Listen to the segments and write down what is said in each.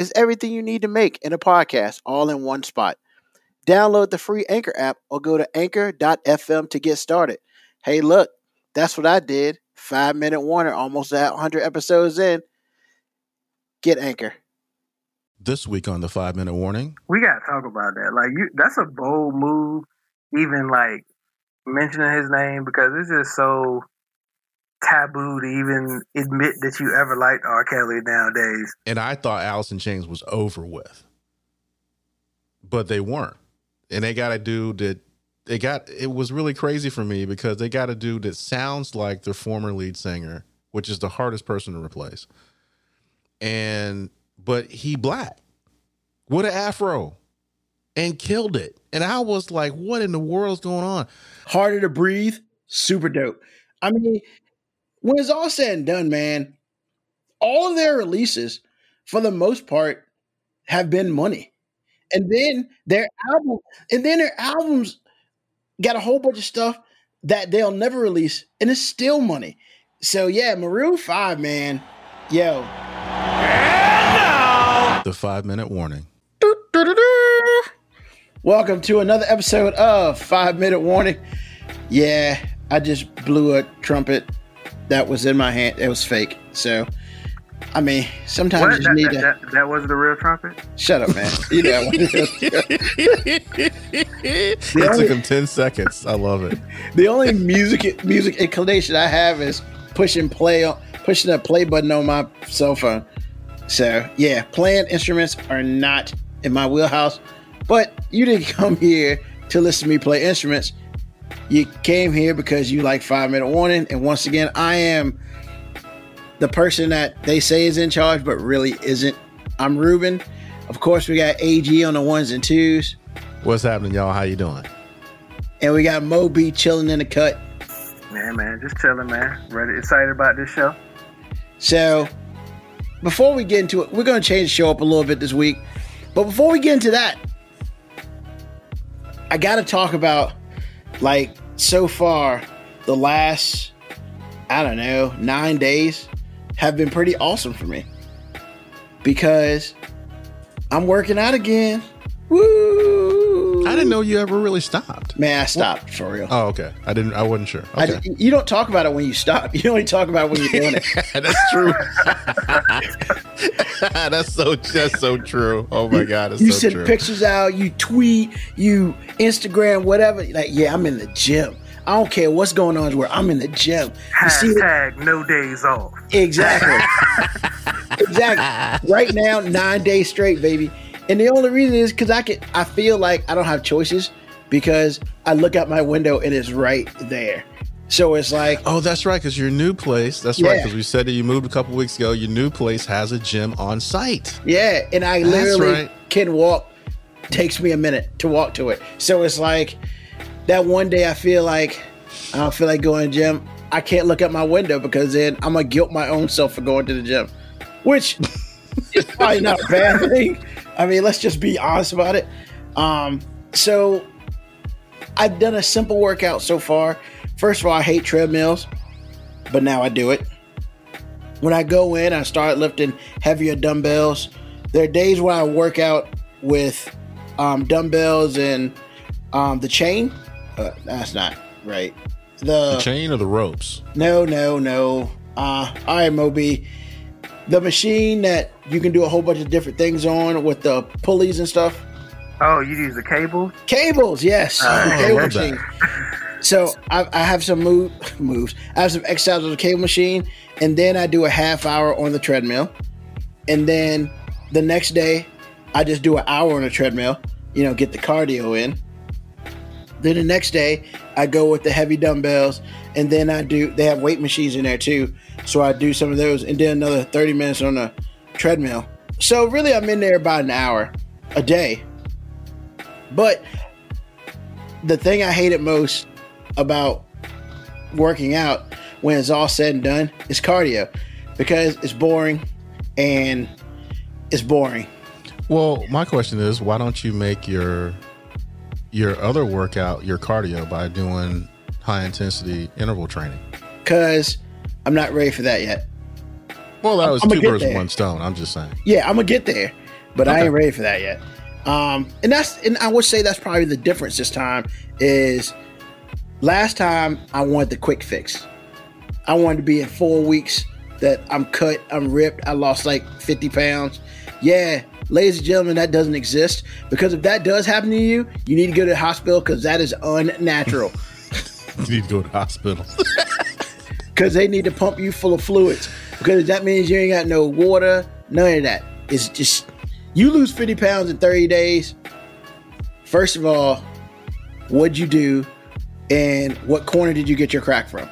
It's everything you need to make in a podcast all in one spot. Download the free Anchor app or go to anchor.fm to get started. Hey, look, that's what I did. Five minute warner, almost 100 episodes in. Get Anchor. This week on the five minute warning, we gotta talk about that. Like you, that's a bold move. Even like mentioning his name because it's just so taboo to even admit that you ever liked R. Kelly nowadays. and I thought Alice in Chains was over with, but they weren't. And they got a dude that they got. It was really crazy for me because they got a dude that sounds like their former lead singer, which is the hardest person to replace. And but he black with an afro and killed it. And I was like, what in the world's going on? Harder to breathe, super dope. I mean, when it's all said and done, man, all of their releases, for the most part, have been money. And then their album, and then their albums got a whole bunch of stuff that they'll never release, and it's still money. So yeah, Maroon Five, man, yo, The five minute warning. Welcome to another episode of Five Minute Warning. Yeah, I just blew a trumpet that was in my hand. It was fake. So, I mean, sometimes What? you That, need that, to that, that was the real trumpet. shut up, man. You know, It only- took him 10 seconds. I love it. the only music music inclination I have is pushing play on pushing the play button on my cell phone. So yeah, playing instruments are not in my wheelhouse. But you didn't come here to listen to me play instruments. You came here because you like five minute warning. And once again, I am the person that they say is in charge, but really isn't. I'm Ruben. Of course, we got AG on the ones and twos, What's happening, y'all? How you doing? and we got Moby chilling in the cut. Man, man, just chilling, man. Ready, excited about this show. So, before we get into it, we're going to change the show up a little bit this week. But before we get into that, I got to talk about, like, so far, the last, I don't know, nine days have been pretty awesome for me. Because I'm working out again. Woo! I didn't know you ever really stopped. Man, I stopped for real. Oh, okay. I didn't. I wasn't sure. I- you don't talk about it when you stop. You only talk about it when you're doing it. that's true. that's so. That's so true. Oh my god, you so send true. pictures out, you tweet, you Instagram, whatever. Like, yeah, I'm in the gym. I don't care what's going on. Where I'm in the gym. You see it? Hashtag no days off. Exactly. exactly. Right now, nine days straight, baby. And the only reason is because I can. I feel like I don't have choices because I look out my window and it's right there. So it's like, Oh, that's right. Because your new place. That's right. Because we said that you moved a couple weeks ago. Your new place has a gym on site. yeah, and I That's literally right. can walk. Takes me a minute to walk to it. So it's like that one day I feel like I don't feel like going to the gym. I can't look out my window because then I'm gonna guilt my own self for going to the gym, which is probably not a bad thing. I mean, let's just be honest about it. Um, so I've done a simple workout so far. First of all, I hate treadmills, but now I do it. When I go in, I start lifting heavier dumbbells. There are days where I work out with um, dumbbells and um, the chain. Uh, that's not right. The, The chain or the ropes? no, no, no. Uh, all right, Moby. The machine that you can do a whole bunch of different things on with the pulleys and stuff. Oh, you use the cable? Cables, yes. Oh, the I cable love that. machine. So I, I have some move, moves. I have some exercises on the cable machine, and then I do a half hour on the treadmill, and then the next day I just do an hour on the treadmill. You know, get the cardio in. Then the next day I go with the heavy dumbbells, and then I do. They have weight machines in there too, so I do some of those, and then another thirty minutes on the treadmill. So really, I'm in there about an hour a day. But the thing I hated most about working out when it's all said and done is cardio because it's boring and it's boring. Well, my question is, why don't you make your your other workout your cardio by doing high intensity interval training? Because I'm not ready for that yet. Well, that was I'ma two birds with one stone. I'm just saying. Yeah, I'm gonna get there, but I ain't ready for that yet. Um, and that's and I would say that's probably the difference this time is last time I wanted the quick fix. I wanted to be in four weeks that I'm cut, I'm ripped, I lost like 50 pounds. Yeah, ladies and gentlemen, that doesn't exist because if that does happen to you, you need to go to the hospital because that is unnatural. You need to go to the hospital. because they need to pump you full of fluids because that means you ain't got no water, none of that. It's just you lose 50 pounds in 30 days. First of all, what'd you do and what corner did you get your crack from?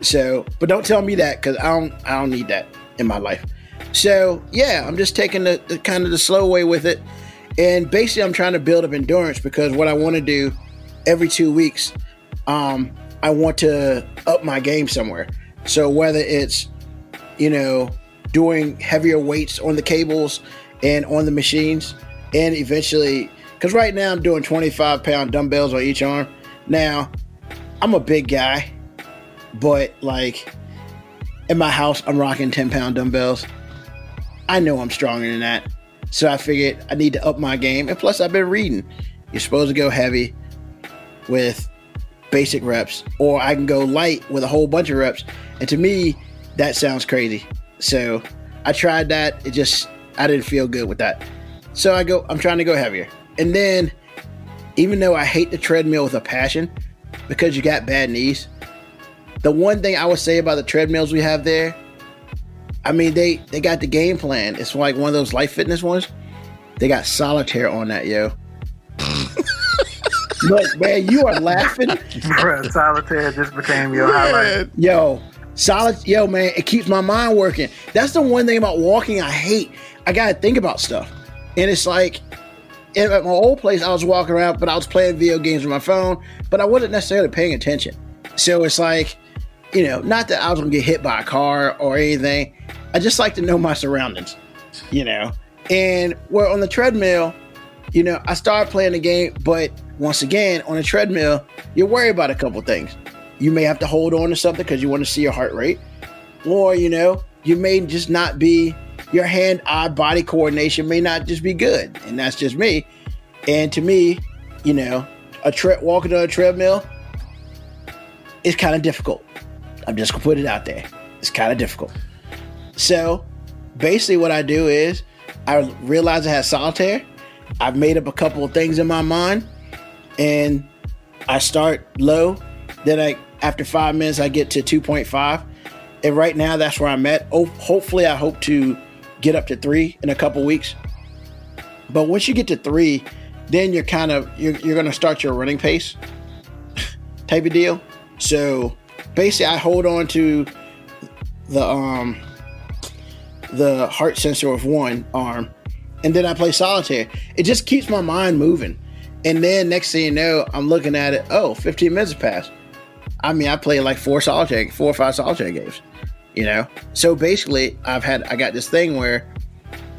So, but don't tell me that because I don't I don't need that in my life. So yeah, I'm just taking the, the kind of the slow way with it. And basically I'm trying to build up endurance because what I want to do every two weeks, um, I want to up my game somewhere. So whether it's, you know, doing heavier weights on the cables and on the machines, and eventually, because right now I'm doing 25 pound dumbbells on each arm. Now, I'm a big guy, but like in my house, I'm rocking 10 pound dumbbells. I know I'm stronger than that. So I figured I need to up my game. And plus, I've been reading. You're supposed to go heavy with basic reps, or I can go light with a whole bunch of reps. And to me, that sounds crazy. So I tried that. It just, I didn't feel good with that. So I go, I'm trying to go heavier. And then, even though I hate the treadmill with a passion because you got bad knees, the one thing I would say about the treadmills we have there, I mean, they, they got the game plan. It's like one of those life fitness ones. They got solitaire on that, yo. Look, man, you are laughing. Bruh, solitaire just became your highlight. Yo, solid. Yo, man, it keeps my mind working. That's the one thing about walking I hate. I gotta think about stuff, and it's like at my old place, I was walking around, but I was playing video games on my phone, but I wasn't necessarily paying attention. So it's like, you know, not that I was gonna get hit by a car or anything. I just like to know my surroundings, you know. And where on the treadmill, you know, I started playing the game, but once again, on a treadmill, you're worried about a couple things. You may have to hold on to something because you want to see your heart rate, or you know, you may just not be your hand-eye body coordination may not just be good, and that's just me. And to me, you know, a tre- walking on a treadmill is kind of difficult. I'm just gonna put it out there. It's kind of difficult. So basically, what I do is I realize I have solitaire. I've made up a couple of things in my mind, and I start low. Then I, after five minutes, I get to 2.5, and right now that's where I'm at. Oh, hopefully, I hope to get up to three in a couple weeks. But once you get to three, then you're kind of you're, you're going to start your running pace type of deal. So basically, I hold on to the um the heart sensor with one arm, and then I play solitaire. It just keeps my mind moving. And then next thing you know, I'm looking at it. Oh, 15 minutes have passed. I mean, I play like four solitaire, four or five solitaire games. You know, so basically, I've had I got this thing where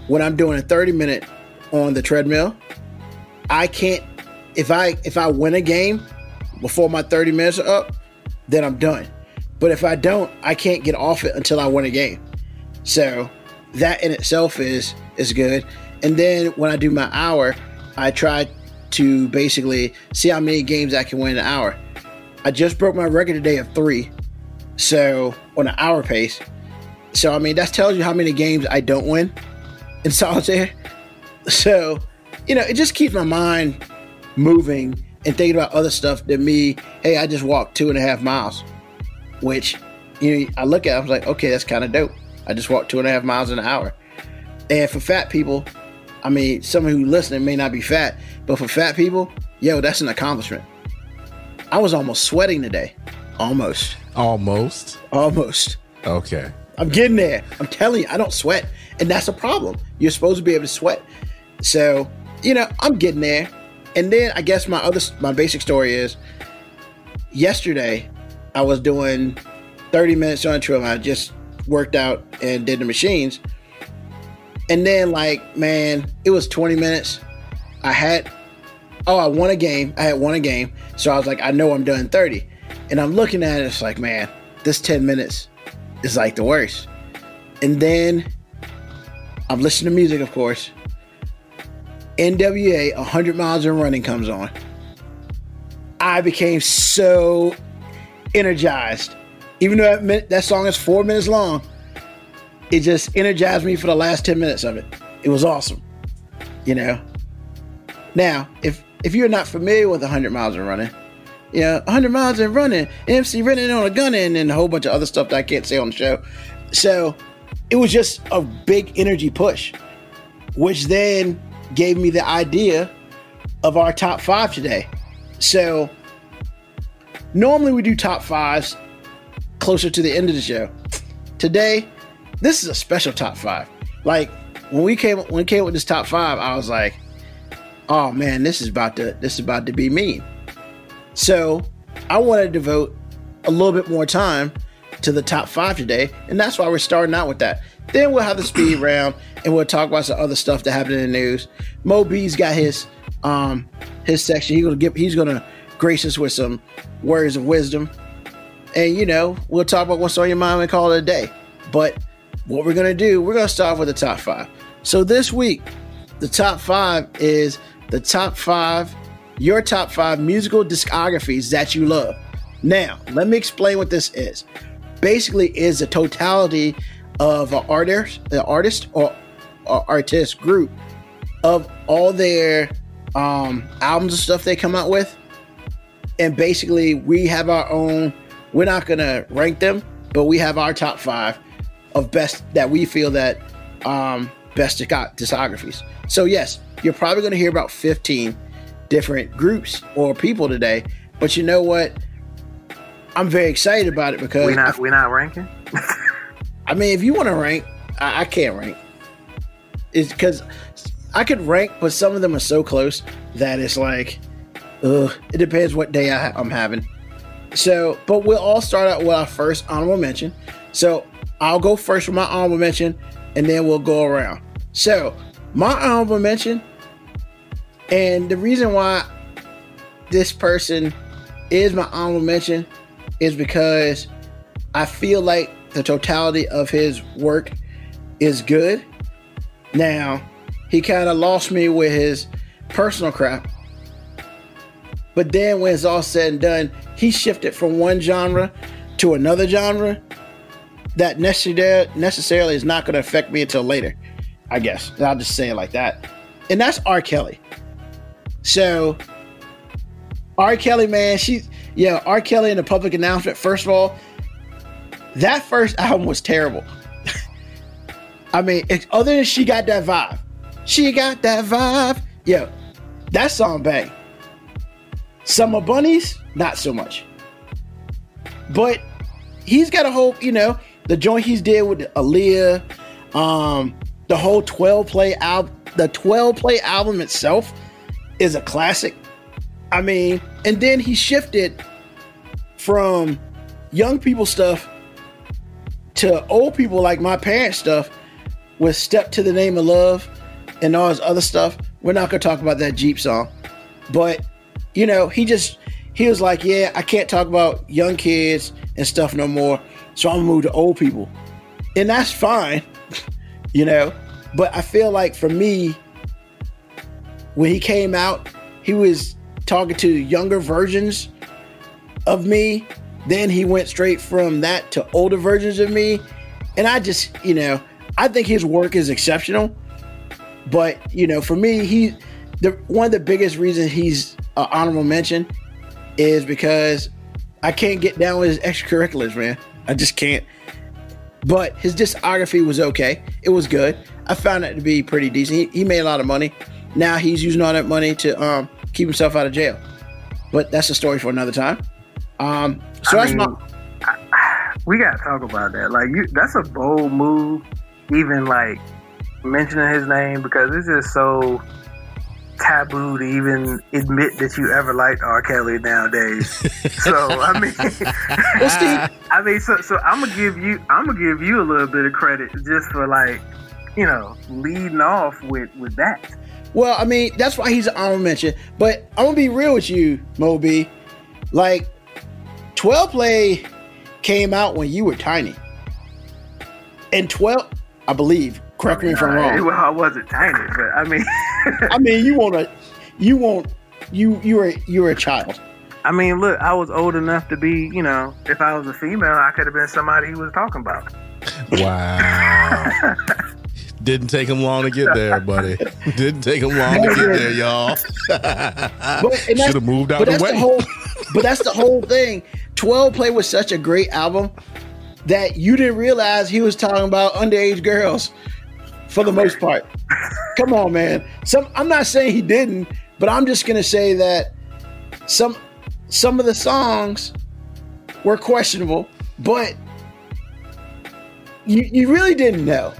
when I'm doing a 30 minute on the treadmill, I can't if I if I win a game before my 30 minutes are up, then I'm done. But if I don't, I can't get off it until I win a game. So that in itself is is good. And then when I do my hour, I try to basically see how many games I can win in an hour. I just broke my record today of three. So on an hour pace. So I mean that tells you how many games I don't win in solitaire. So, you know, it just keeps my mind moving and thinking about other stuff than me. Hey, I just walked two and a half miles, which you know I look at. I was like, okay, that's kind of dope. I just walked two and a half miles an hour. And for fat people, I mean, someone who listening may not be fat, but for fat people, yo, that's an accomplishment. I was almost sweating today, almost, Almost. almost. Okay. I'm getting there. I'm telling you, I don't sweat. And that's a problem. You're supposed to be able to sweat. So, you know, I'm getting there. And then I guess my other my basic story is yesterday I was doing 30 minutes on a trail. I just worked out and did the machines. And then like, man, it was 20 minutes. I had oh, I won a game. I had won a game. So I was like, I know I'm done 30. And I'm looking at it, it's like, man, this 10 minutes is like the worst. And then I'm listening to music, of course. NWA 100 Miles and Running comes on. I became so energized. Even though that, that song is four minutes long, it just energized me for the last 10 minutes of it. It was awesome. You know? Now, if if you're not familiar with 100 miles and running, yeah, 100 miles and running, MC running on a gun and, and a whole bunch of other stuff that I can't say on the show. So it was just a big energy push, which then gave me the idea of our top five today. So normally we do top fives closer to the end of the show. Today, this is a special top five. Like when we came when we came with this top five, I was like, oh man, this is about to this is about to be mean. So I want to devote a little bit more time to the top five today, and that's why we're starting out with that. Then we'll have the speed round, and we'll talk about some other stuff that happened in the news. Moby's got his um his section. He's gonna give he's gonna grace us with some words of wisdom, and you know we'll talk about what's on your mind and call it a day. But what we're gonna do, we're gonna start with the top five. So this week, the top five is the top five, your top five musical discographies that you love. Now, let me explain what this is. Basically, is the totality of an artist, the artist or, artist group of all their um, albums and stuff they come out with, and basically we have our own. We're not gonna rank them, but we have our top five of best that we feel that um, best discographies. So yes, you're probably to hear about 15 different groups or people today. But you know what? I'm very excited about it because we're not we're not ranking. I mean, if you want to rank, I, I can't rank. It's because I could rank, but some of them are so close that it's like, ugh. It depends what day I, I'm having. So, but we'll all start out with our first honorable mention. So I'll go first with my honorable mention, and then we'll go around. So my honorable mention and the reason why this person is my honorable mention is because I feel like the totality of his work is good. Now, he kind of lost me with his personal crap. But then when it's all said and done, he shifted from one genre to another genre that necessarily is not going to affect me until later, I guess. I'll just say it like that. And that's R. Kelly. So R. Kelly, man, she yeah, R. Kelly in the public announcement. First of all, that first album was terrible. I mean, other than she got that vibe, she got that vibe. Yeah, that song bang. Summer Bunnies, not so much. But he's got a whole, you know, the joint he's did with Aaliyah, um, the whole 12 play album, the 12 play album itself is a classic. I mean, and then he shifted from young people stuff to old people like my parents stuff with Step to the Name of Love and all his other stuff. We're not going to talk about that Jeep song. But, you know, he just, he was like, yeah, I can't talk about young kids and stuff no more. So I'm going to move to old people. And that's fine, you know. But I feel like for me, when he came out, he was talking to younger versions of me. Then he went straight from that to older versions of me. And I just, you know, I think his work is exceptional. But, you know, for me, he the one of the biggest reasons he's an honorable mention is because I can't get down with his extracurriculars, man. I just can't. But his discography was okay. It was good. I found it to be pretty decent. He, he made a lot of money. Now he's using all that money to um, keep himself out of jail. But that's a story for another time. Um, so I that's mean, my. we gotta talk about that. Like you, that's a bold move. Even like mentioning his name because it's just so taboo to even admit that you ever liked R. Kelly nowadays. so I mean, I mean, so so I'm gonna give you I'm gonna give you a little bit of credit just for like you know leading off with with that. Well, I mean, that's why he's an honorable mention. But I'm gonna be real with you, Moby. Like, 12 play came out when you were tiny. And 12, I believe, correct I mean, me if I'm wrong. Well, I wasn't tiny, but I mean, I mean, you want to, you want, you you were you were a child. I mean, look, I was old enough to be, you know, if I was a female, I could have been somebody he was talking about. Wow. Didn't take him long to get there, buddy. Didn't take him long to get there, y'all. Should have moved out but the that's way. the whole but that's the whole thing 12 play was such a great album that you didn't realize he was talking about underage girls for the most part come on man some i'm not saying he didn't but i'm just gonna say that some some of the songs were questionable but you, you really didn't know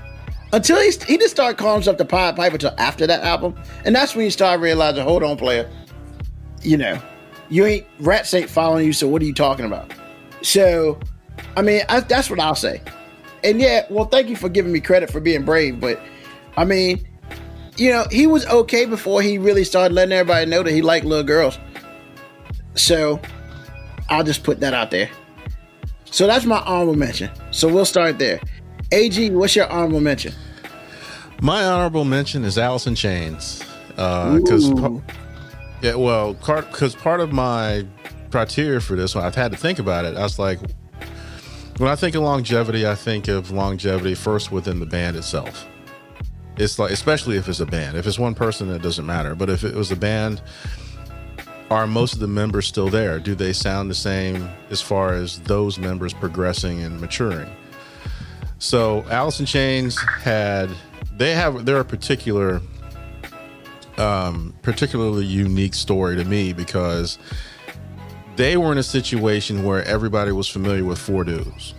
until he, he didn't start calling himself the Pied Piper until after that album, and that's when you start realizing, hold on, player, you know, you ain't rats ain't following you. So what are you talking about? So, I mean, I, that's what I'll say. And yeah, well, thank you for giving me credit for being brave, but I mean, you know, he was okay before he really started letting everybody know that he liked little girls. So, I'll just put that out there. So that's my honorable mention. So we'll start there. AG, what's your honorable mention? My honorable mention is Alice in Chains. Uh, because, Ooh. yeah, well, because part of my criteria for this one, I've had to think about it. I was like, when I think of longevity, I think of longevity first within the band itself. It's like, especially if it's a band. If it's one person, it doesn't matter. But if it was a band, are most of the members still there? Do they sound the same as far as those members progressing and maturing? So Alice in Chains had they have they're a particular um particularly unique story to me because they were in a situation where everybody was familiar with four dudes.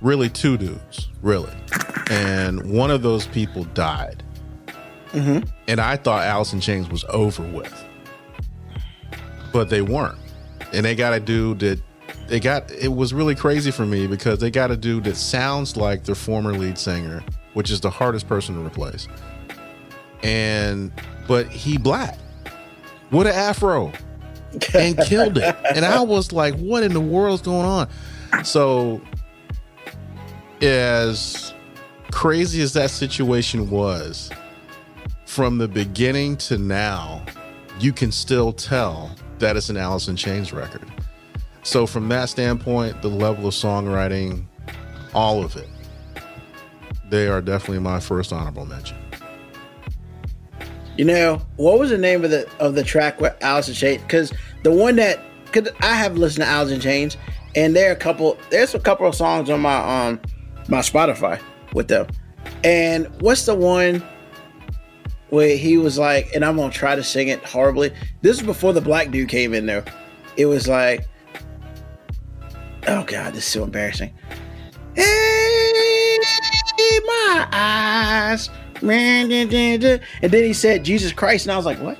Really two dudes, really. And one of those people died. And I thought Alice in Chains was over with. But they weren't. And they got a dude that they got it was really crazy for me because they got a dude that sounds like their former lead singer, which is the hardest person to replace. And but he black with an afro and killed it. And I was like, what in the world's going on? So as crazy as that situation was, from the beginning to now, you can still tell that it's an Alice in Chains record. So from that standpoint, the level of songwriting, all of it, they are definitely my first honorable mention. You know, what was the name of the of the track with Alice in Chains? Because the one that, cause I have listened to Alice in Chains, and there are a couple. There's a couple of songs on my um my Spotify with them. And what's the one where he was like, and I'm gonna try to sing it horribly. This is before the black dude came in there. It was like, oh god, this is so embarrassing. Hey, my eyes. And then he said Jesus Christ, and I was like, what?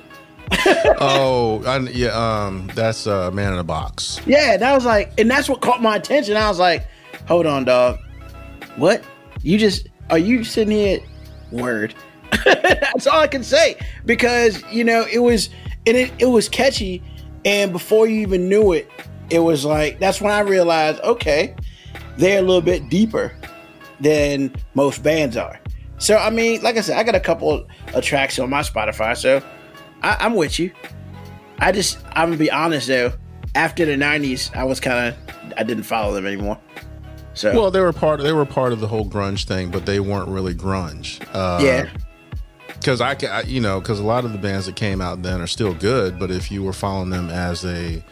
oh, I, yeah, um, that's uh, Man in a Box. Yeah, and I was like, and that's what caught my attention. I was like, hold on, dog. What? You just are you sitting here? Word. that's all I can say because you know it was and it, it was catchy, and before you even knew it, it was like that's when I realized okay, they're a little bit deeper than most bands are. So I mean, like I said, I got a couple of tracks on my Spotify, so I, I'm with you. I just I'm gonna be honest though. After the '90s, I was kind of I didn't follow them anymore. So Well, they were part. They were part of the whole grunge thing, but they weren't really grunge. Uh, yeah, because I, I, you know, because a lot of the bands that came out then are still good, but if you were following them as a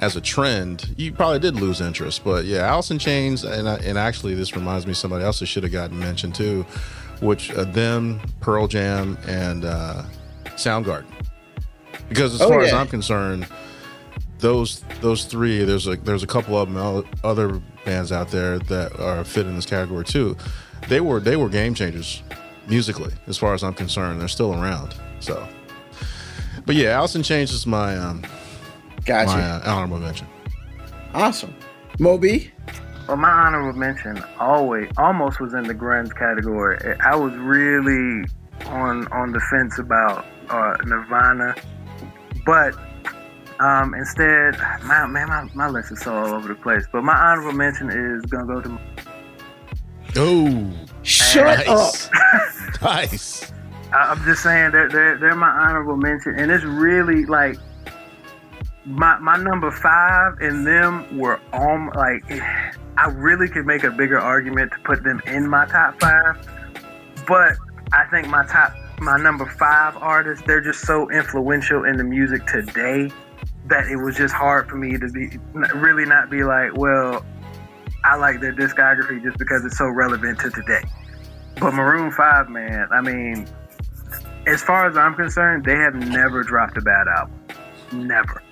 as a trend, you probably did lose interest. But yeah, Alice in Chains, and I, and actually, this reminds me of somebody else that should have gotten mentioned too, which uh, them, Pearl Jam, and uh, Soundgarden. Because as Oh, far as. I'm concerned, those those three, there's a there's a couple of them, other bands out there that are fit in this category too. They were they were game changers musically, as far as I'm concerned. They're still around. So, but yeah, Alice in Chains is my um Gotcha. my uh, honorable mention. Awesome. Moby. Well, my honorable mention always almost was in the grunge category. I was really on on the fence about uh, Nirvana, but um, instead, my man, my, my list is so all over the place. But my honorable mention is gonna go to Oh, Shut up. nice. nice. I- I'm just saying they're, they're they're my honorable mention, and it's really like my my number five and them were on like I really could make a bigger argument to put them in my top five, but I think my top my number five artists they're just so influential in the music today that it was just hard for me to be really not be like well I like their discography just because it's so relevant to today. But Maroon Five, man, I mean, as far as I'm concerned, they have never dropped a bad album. Never.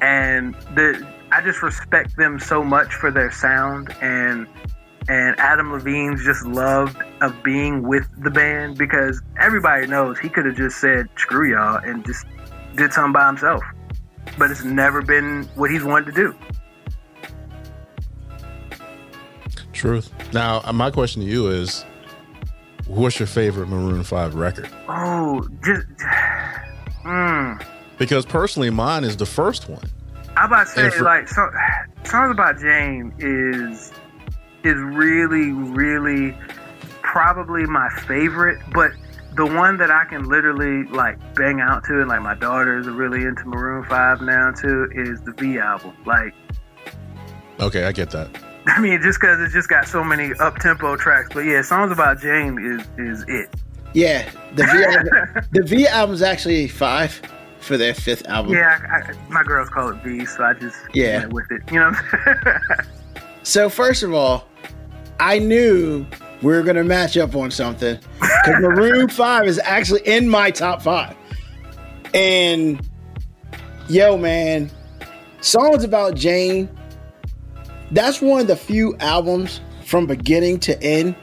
And the I just respect them so much for their sound and and Adam Levine's just loved of being with the band because everybody knows he could have just said screw y'all and just did something by himself. But it's never been what he's wanted to do. Truth. Now, uh, my question to you is, what's your favorite Maroon Five record? Oh, just mm. Because personally, mine is the first one. I about to say for- like so, songs about Jane is is really really probably my favorite, but the one that I can literally like bang out to, and like my daughters are really into Maroon Five now too, is the V album. Like, Okay, I get that. I mean, just because it's just got so many up tempo tracks, but yeah, songs about Jane is is it. Yeah, the V album, the V album's actually five for their fifth album. Yeah, I, I, my girls call it V, so I just Yeah. went with it. You know. What I'm saying? So first of all, I knew we were gonna match up on something because Maroon Five is actually in my top five. And yo, man, songs about Jane. That's one of the few albums from beginning to end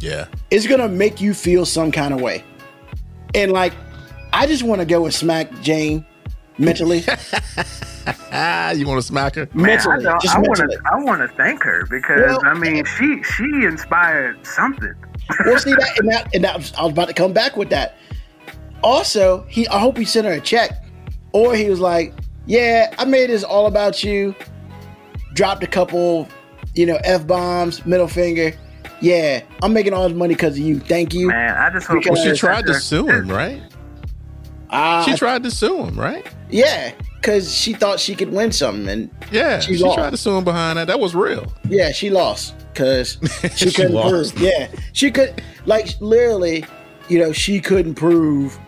Yeah. it's gonna make you feel some kind of way. And like, I just want to go with Smack Jane mentally. Ah, you want to smack her? Man, mentally, I, just I want to. I want to thank her because Well, I mean, she she inspired something. well, see that, and that, and that I was about to come back with that. Also, he, I hope he sent her a check, or he was like, "Yeah, I made this all about you." Dropped a couple, you know, f bombs, middle finger. Yeah, I'm making all this money because of you. Thank you. Man, I just hope. Because- Well, she tried to sue him, right? Ah, She tried to sue him, right? yeah, because she thought she could win something, and Yeah, She she, tried to sue him behind that. That was real. Yeah, she lost because she She couldn't lost. prove. Yeah, she could like literally, you know, she couldn't prove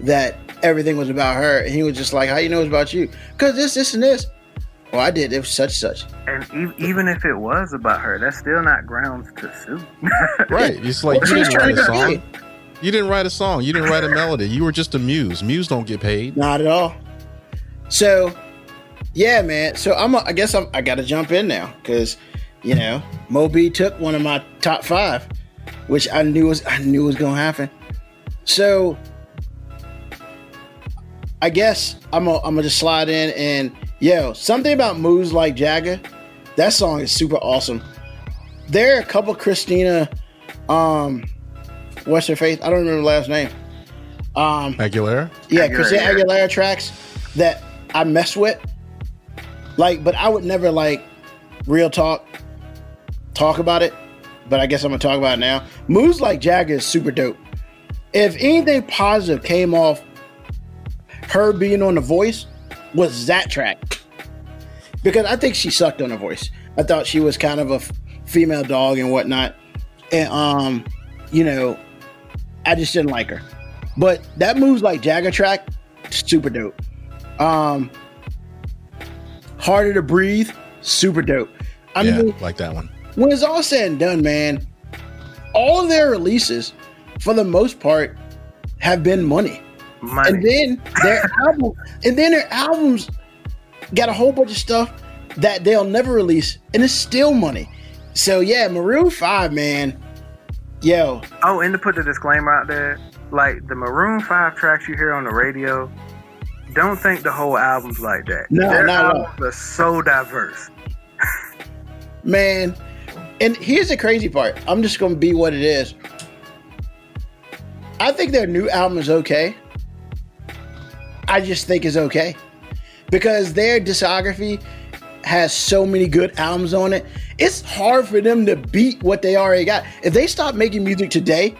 that everything was about her, and he was just like, "How you know it's about you? Because this, this, and this." Well, I did. It was such, such. And e- even if it was about her, that's still not grounds to sue. Right. It's like Well, you she was didn't trying to get song. You didn't write a song. You didn't write a melody. You were just a muse. Muse don't get paid. Not at all. So, yeah, man. So I'm. A, I guess I'm. I got to jump in now because, you know, Moby took one of my top five, which I knew was I knew was gonna happen. So, I guess I'm gonna I'm gonna just slide in and yo something about moves like Jagger. That song is super awesome. There are a couple Christina, um, what's her face? I don't remember the last name. Um, Aguilera. yeah, Aguilera, Christina. Aguilera tracks that I mess with. Like, but I would never like real talk talk about it. But I guess I'm gonna talk about it now. Moves like Jagger is super dope. If anything positive came off her being on the voice, was that track. Because I think she sucked on the voice. I thought she was kind of a f- female dog and whatnot. And um, you know, I just didn't like her. But that moves like Jagger track, super dope. Um, harder to breathe, super dope. I yeah, mean, like that one. when it's all said and done, man, all of their releases, for the most part, have been money. Money. And then their album, and then their albums got a whole bunch of stuff that they'll never release, and it's still money. So yeah, Maroon Five, man. Yo, Oh, and to put the disclaimer out there, like the Maroon Five tracks you hear on the radio, don't think the whole album's like that. No, Their not at all. albums are so diverse. man. And here's the crazy part. I'm just gonna be what it is. I think their new album is okay. I just think it's okay. Because their discography has so many good albums on it. It's hard for them to beat what they already got. If they stop making music today,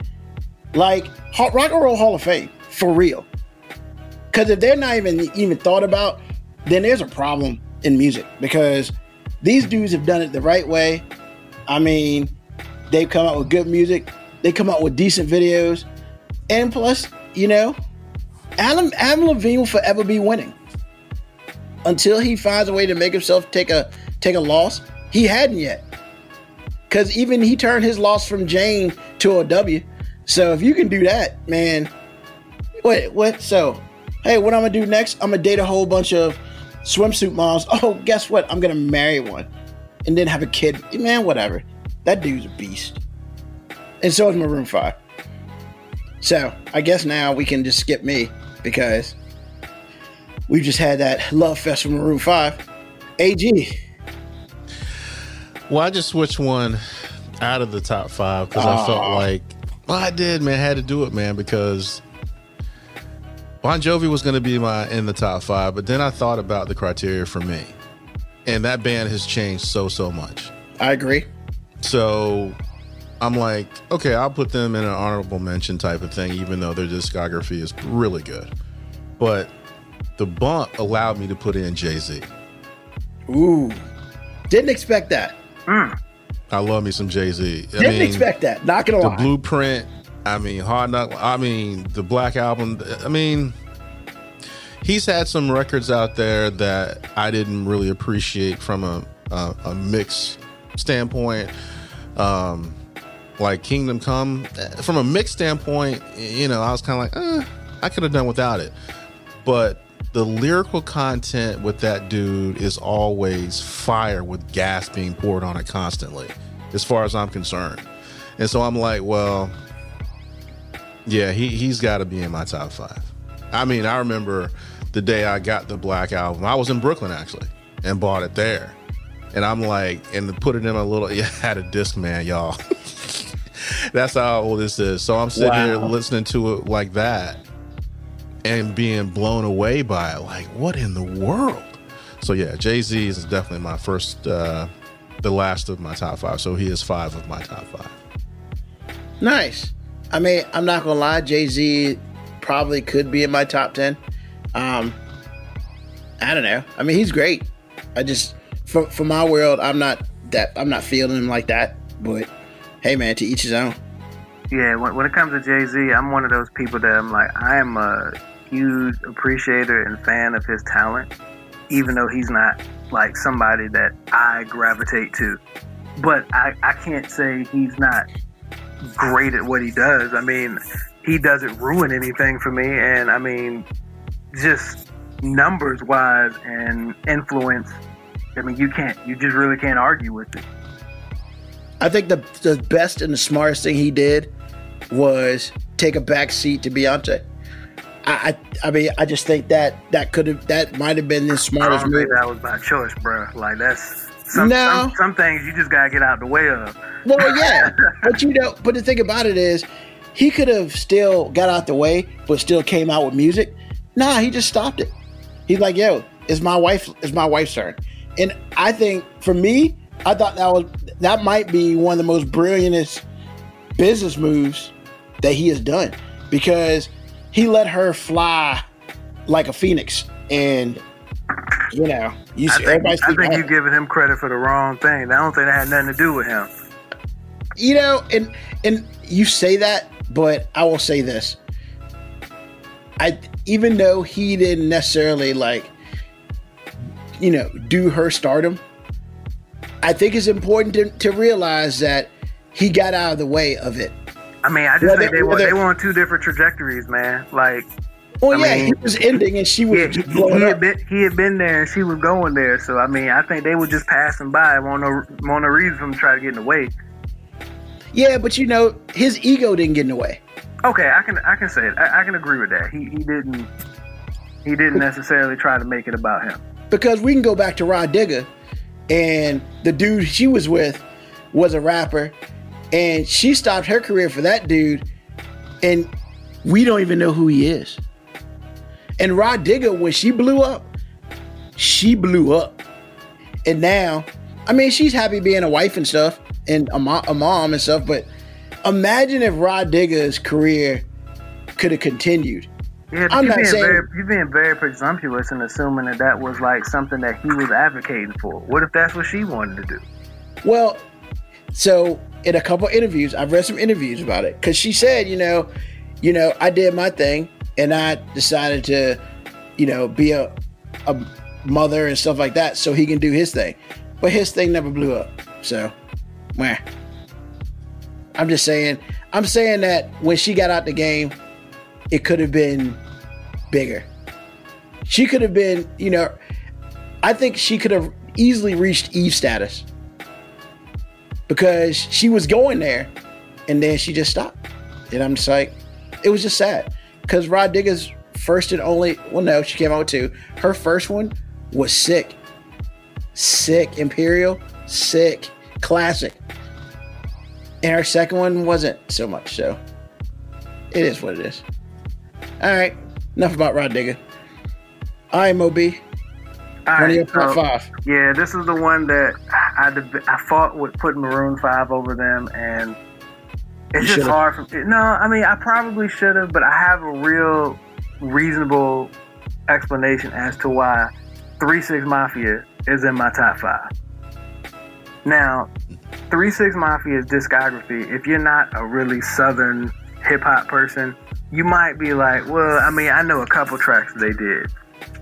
like Rock and Roll Hall of Fame, for real. Because if they're not even even thought about, then there's a problem in music. Because these dudes have done it the right way. I mean, they've come out with good music. They come out with decent videos, and plus, you know, Adam Adam Levine will forever be winning until he finds a way to make himself take a take a loss. He hadn't yet, because even he turned his loss from Jane to a W. So if you can do that, man, wait, what? So, hey, what I'm gonna do next? I'm gonna date a whole bunch of swimsuit moms. Oh, guess what? I'm gonna marry one and then have a kid. Man, whatever. That dude's a beast. And so is Maroon 5. So I guess now we can just skip me because we've just had that love fest from Maroon 5. AG. Well, I just switched one out of the top five because I felt like, well, I did, man. I had to do it, man, because Bon Jovi was going to be my in the top five, but then I thought about the criteria for me, and that band has changed so so much. I agree. So I'm like, okay, I'll put them in an honorable mention type of thing, even though their discography is really good. But the bump allowed me to put in Jay Z. Ooh. Didn't expect that. Mm. I love me some Jay Z. Didn't expect that. Not gonna the lie. blueprint. I mean, hard knock. I mean, the Black Album. I mean, he's had some records out there that I didn't really appreciate from a a, a mix standpoint. Um, like Kingdom Come, from a mix standpoint, you know, I was kind of like, eh, I could have done without it. But the lyrical content with that dude is always fire with gas being poured on it constantly, as far as I'm concerned. And so I'm like, well, yeah, he he's got to be in my top five. I mean, I remember the day I got the Black album. I was in Brooklyn actually, and bought it there. And I'm like, and put it in a little. Yeah, I had a disc man, y'all. That's how old this is. So I'm sitting here listening to it like that, and being blown away by it. Like, what in the world? So yeah, Jay Z is definitely my first, uh, the last of my top five. So he is five of my top five. Nice. I mean, I'm not gonna lie, Jay Z probably could be in my top ten. Um, I don't know. I mean, he's great. I just for for my world, I'm not that I'm not feeling him like that. But hey, man, to each his own. Yeah, when, when it comes to Jay Z, I'm one of those people that I'm like, I am a huge appreciator and fan of his talent, even though he's not like somebody that I gravitate to. But I, I can't say he's not great at what he does. I mean, he doesn't ruin anything for me. And I mean, just numbers wise and influence, I mean, you can't, you just really can't argue with it. I think the the best and the smartest thing he did was take a back seat to Beyonce. I I, I mean, I just think that that could have that might have been the I smartest don't move. that was by choice, bro. Like that's some, No. some some things you just gotta get out the way of. Well, yeah, but you know, but the thing about it is, he could have still got out the way, but still came out with music. Nah, he just stopped it. He's like, "Yo, it's my wife. It's my wife's turn." And I think for me, I thought that was that might be one of the most brilliantest business moves that he has done because he let her fly like a phoenix, and you know, you I think, I think "Oh, you giving him credit for the wrong thing. I don't think that had nothing to do with him. you know and and you say that but i will say this i even though he didn't necessarily like you know do her stardom i think it's important to, to realize that he got out of the way of it I mean, I just Whether- think they were, they were on two different trajectories, man. Like Well, I yeah, mean, he was ending, and she was. Yeah, he, he had been he had been there, and she was going there. So I mean, I think they were just passing by. Want no want no reason for him to try to get in the way. Yeah, but you know, his ego didn't get in the way. Okay, I can I can say it. I, I can agree with that. He he didn't he didn't necessarily try to make it about him. Because we can go back to Rah Digga, and the dude she was with was a rapper, and she stopped her career for that dude, and we don't even know who he is. And Rah Digga, when she blew up, she blew up. And now, I mean, she's happy being a wife and stuff and a, mo- a mom and stuff, but imagine if Rah Digga's career could have continued. Yeah, I'm not saying very, you're being very presumptuous in assuming that that was like something that he was advocating for. What if that's what she wanted to do? Well, so in a couple interviews, I've read some interviews about it because she said, you know, you know, I did my thing and I decided to, you know, be a a mother and stuff like that so he can do his thing. But his thing never blew up. So, meh. I'm just saying, I'm saying that when she got out the game, it could have been bigger. She could have been, you know, I think she could have easily reached Eve status because she was going there and then she just stopped. And I'm just like, it was just sad because Rah Digga's first and only, well, no, she came out with two. Her first one was sick. Sick. Imperial, sick. Classic. And her second one wasn't so much. So it is what it is. All right. Enough about Rah Digga. IMOB. All right, one of your top so, five. Yeah, this is the one that I I fought with putting Maroon Five over them, and it's you just should've. hard for no. I mean, I probably should have, but I have a real reasonable explanation as to why Three Six Mafia is in my top five. Now, Three Six Mafia's discography. If you're not a really Southern hip hop person, you might be like, well, I mean, I know a couple tracks they did.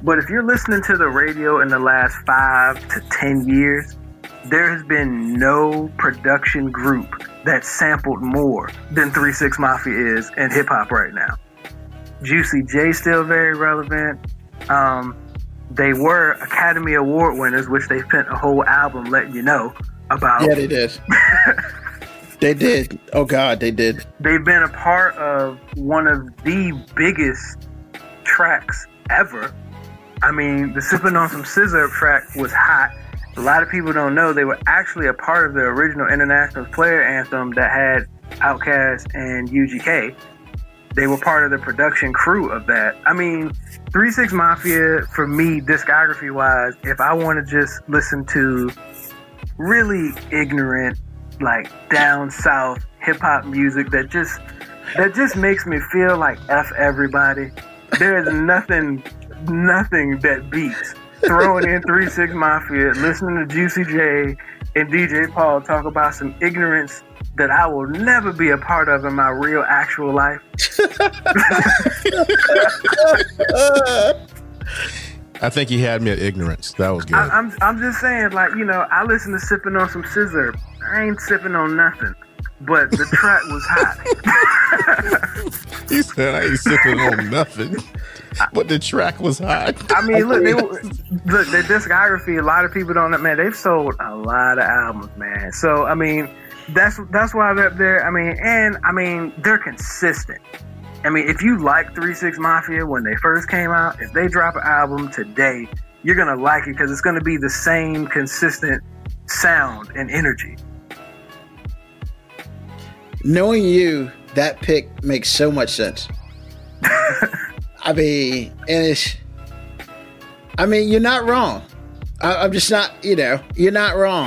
But if you're listening to the radio in the last five to 10 years, there has been no production group that sampled more than 3 6 Mafia is in hip hop right now. Juicy J still very relevant. Um, they were Academy Award winners, which they spent a whole album letting you know about. Yeah, they did. They did. Oh God, they did. They've been a part of one of the biggest tracks ever. I mean, the sipping on some sizzurp track was hot. A lot of people don't know they were actually a part of the original International Player Anthem that had Outkast and UGK. They were part of the production crew of that. I mean, Three Six Mafia for me, discography wise, if I want to just listen to really ignorant like down south hip hop music that just that just makes me feel like f everybody. There is nothing nothing that beats throwing in Three Six Mafia, listening to Juicy J and DJ Paul talk about some ignorance that I will never be a part of in my real actual life. I think he had me at ignorance. That was good. I, am I'm, I'm just saying, like you know, I listen to sipping on some sizzurp. I ain't sipping on nothing, but the track was hot. he said, "I ain't sipping on nothing." But the track was hot. I mean, look, they, look, their discography. A lot of people don't know. Man, they've sold a lot of albums, man. So, I mean, that's that's why they're up there. I mean, and I mean, they're consistent. I mean, if you like Three Six Mafia when they first came out, if they drop an album today, you're gonna like it because it's gonna be the same consistent sound and energy. Knowing you, that pick makes so much sense. I mean, and it's, I mean, you're not wrong. I, I'm just not, you know, you're not wrong.